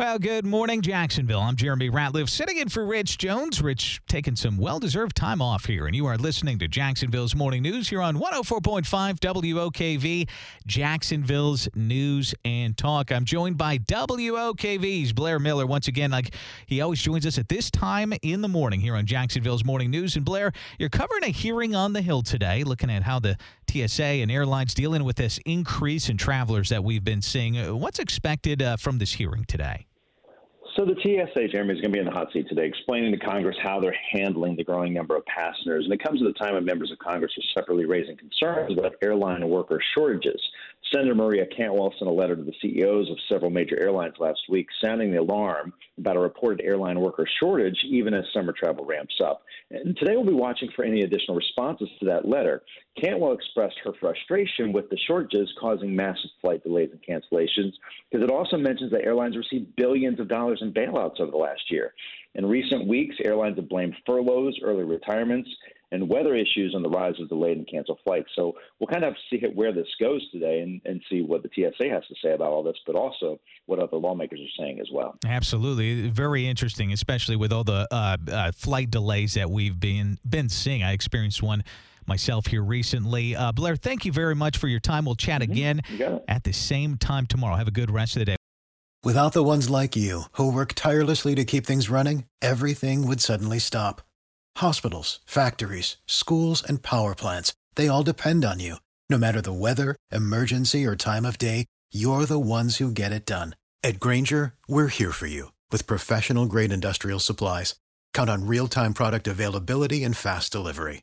Well, good morning, Jacksonville. I'm Jeremy Ratliff, sitting in for Rich Jones. Rich taking some well deserved time off here, and you are listening to Jacksonville's Morning News here on 104.5 WOKV, Jacksonville's News and Talk. I'm joined by WOKV's Blair Miller once again. Like he always joins us at this time in the morning here on Jacksonville's Morning News. And Blair, you're covering a hearing on the Hill today, looking at how the TSA and airlines dealing with this increase in travelers that we've been seeing. What's expected uh, from this hearing today? So the TSA, Jeremy, is going to be in the hot seat today, explaining to Congress how they're handling the growing number of passengers. And it comes at a time when members of Congress are separately raising concerns about airline worker shortages. Senator Maria Cantwell sent a letter to the CEOs of several major airlines last week, sounding the alarm about a reported airline worker shortage, even as summer travel ramps up. And today we'll be watching for any additional responses to that letter. Cantwell expressed her frustration with the shortages causing massive flight delays and cancellations, it also mentions that airlines received billions of dollars in bailouts over the last year. In recent weeks, airlines have blamed furloughs, early retirements, and weather issues on the rise of delayed and canceled flights. So we'll kind of see where this goes today and, and see what the TSA has to say about all this, but also what other lawmakers are saying as well. Absolutely, very interesting, especially with all the uh, uh, flight delays that we've been been seeing. I experienced one myself here recently. Uh, Blair, thank you very much for your time. We'll chat mm-hmm. again at the same time tomorrow. Have a good rest of the day. Without the ones like you who work tirelessly to keep things running, everything would suddenly stop. Hospitals, factories, schools, and power plants, they all depend on you. No matter the weather, emergency, or time of day, you're the ones who get it done. At Grainger, we're here for you with professional grade industrial supplies. Count on real time product availability and fast delivery.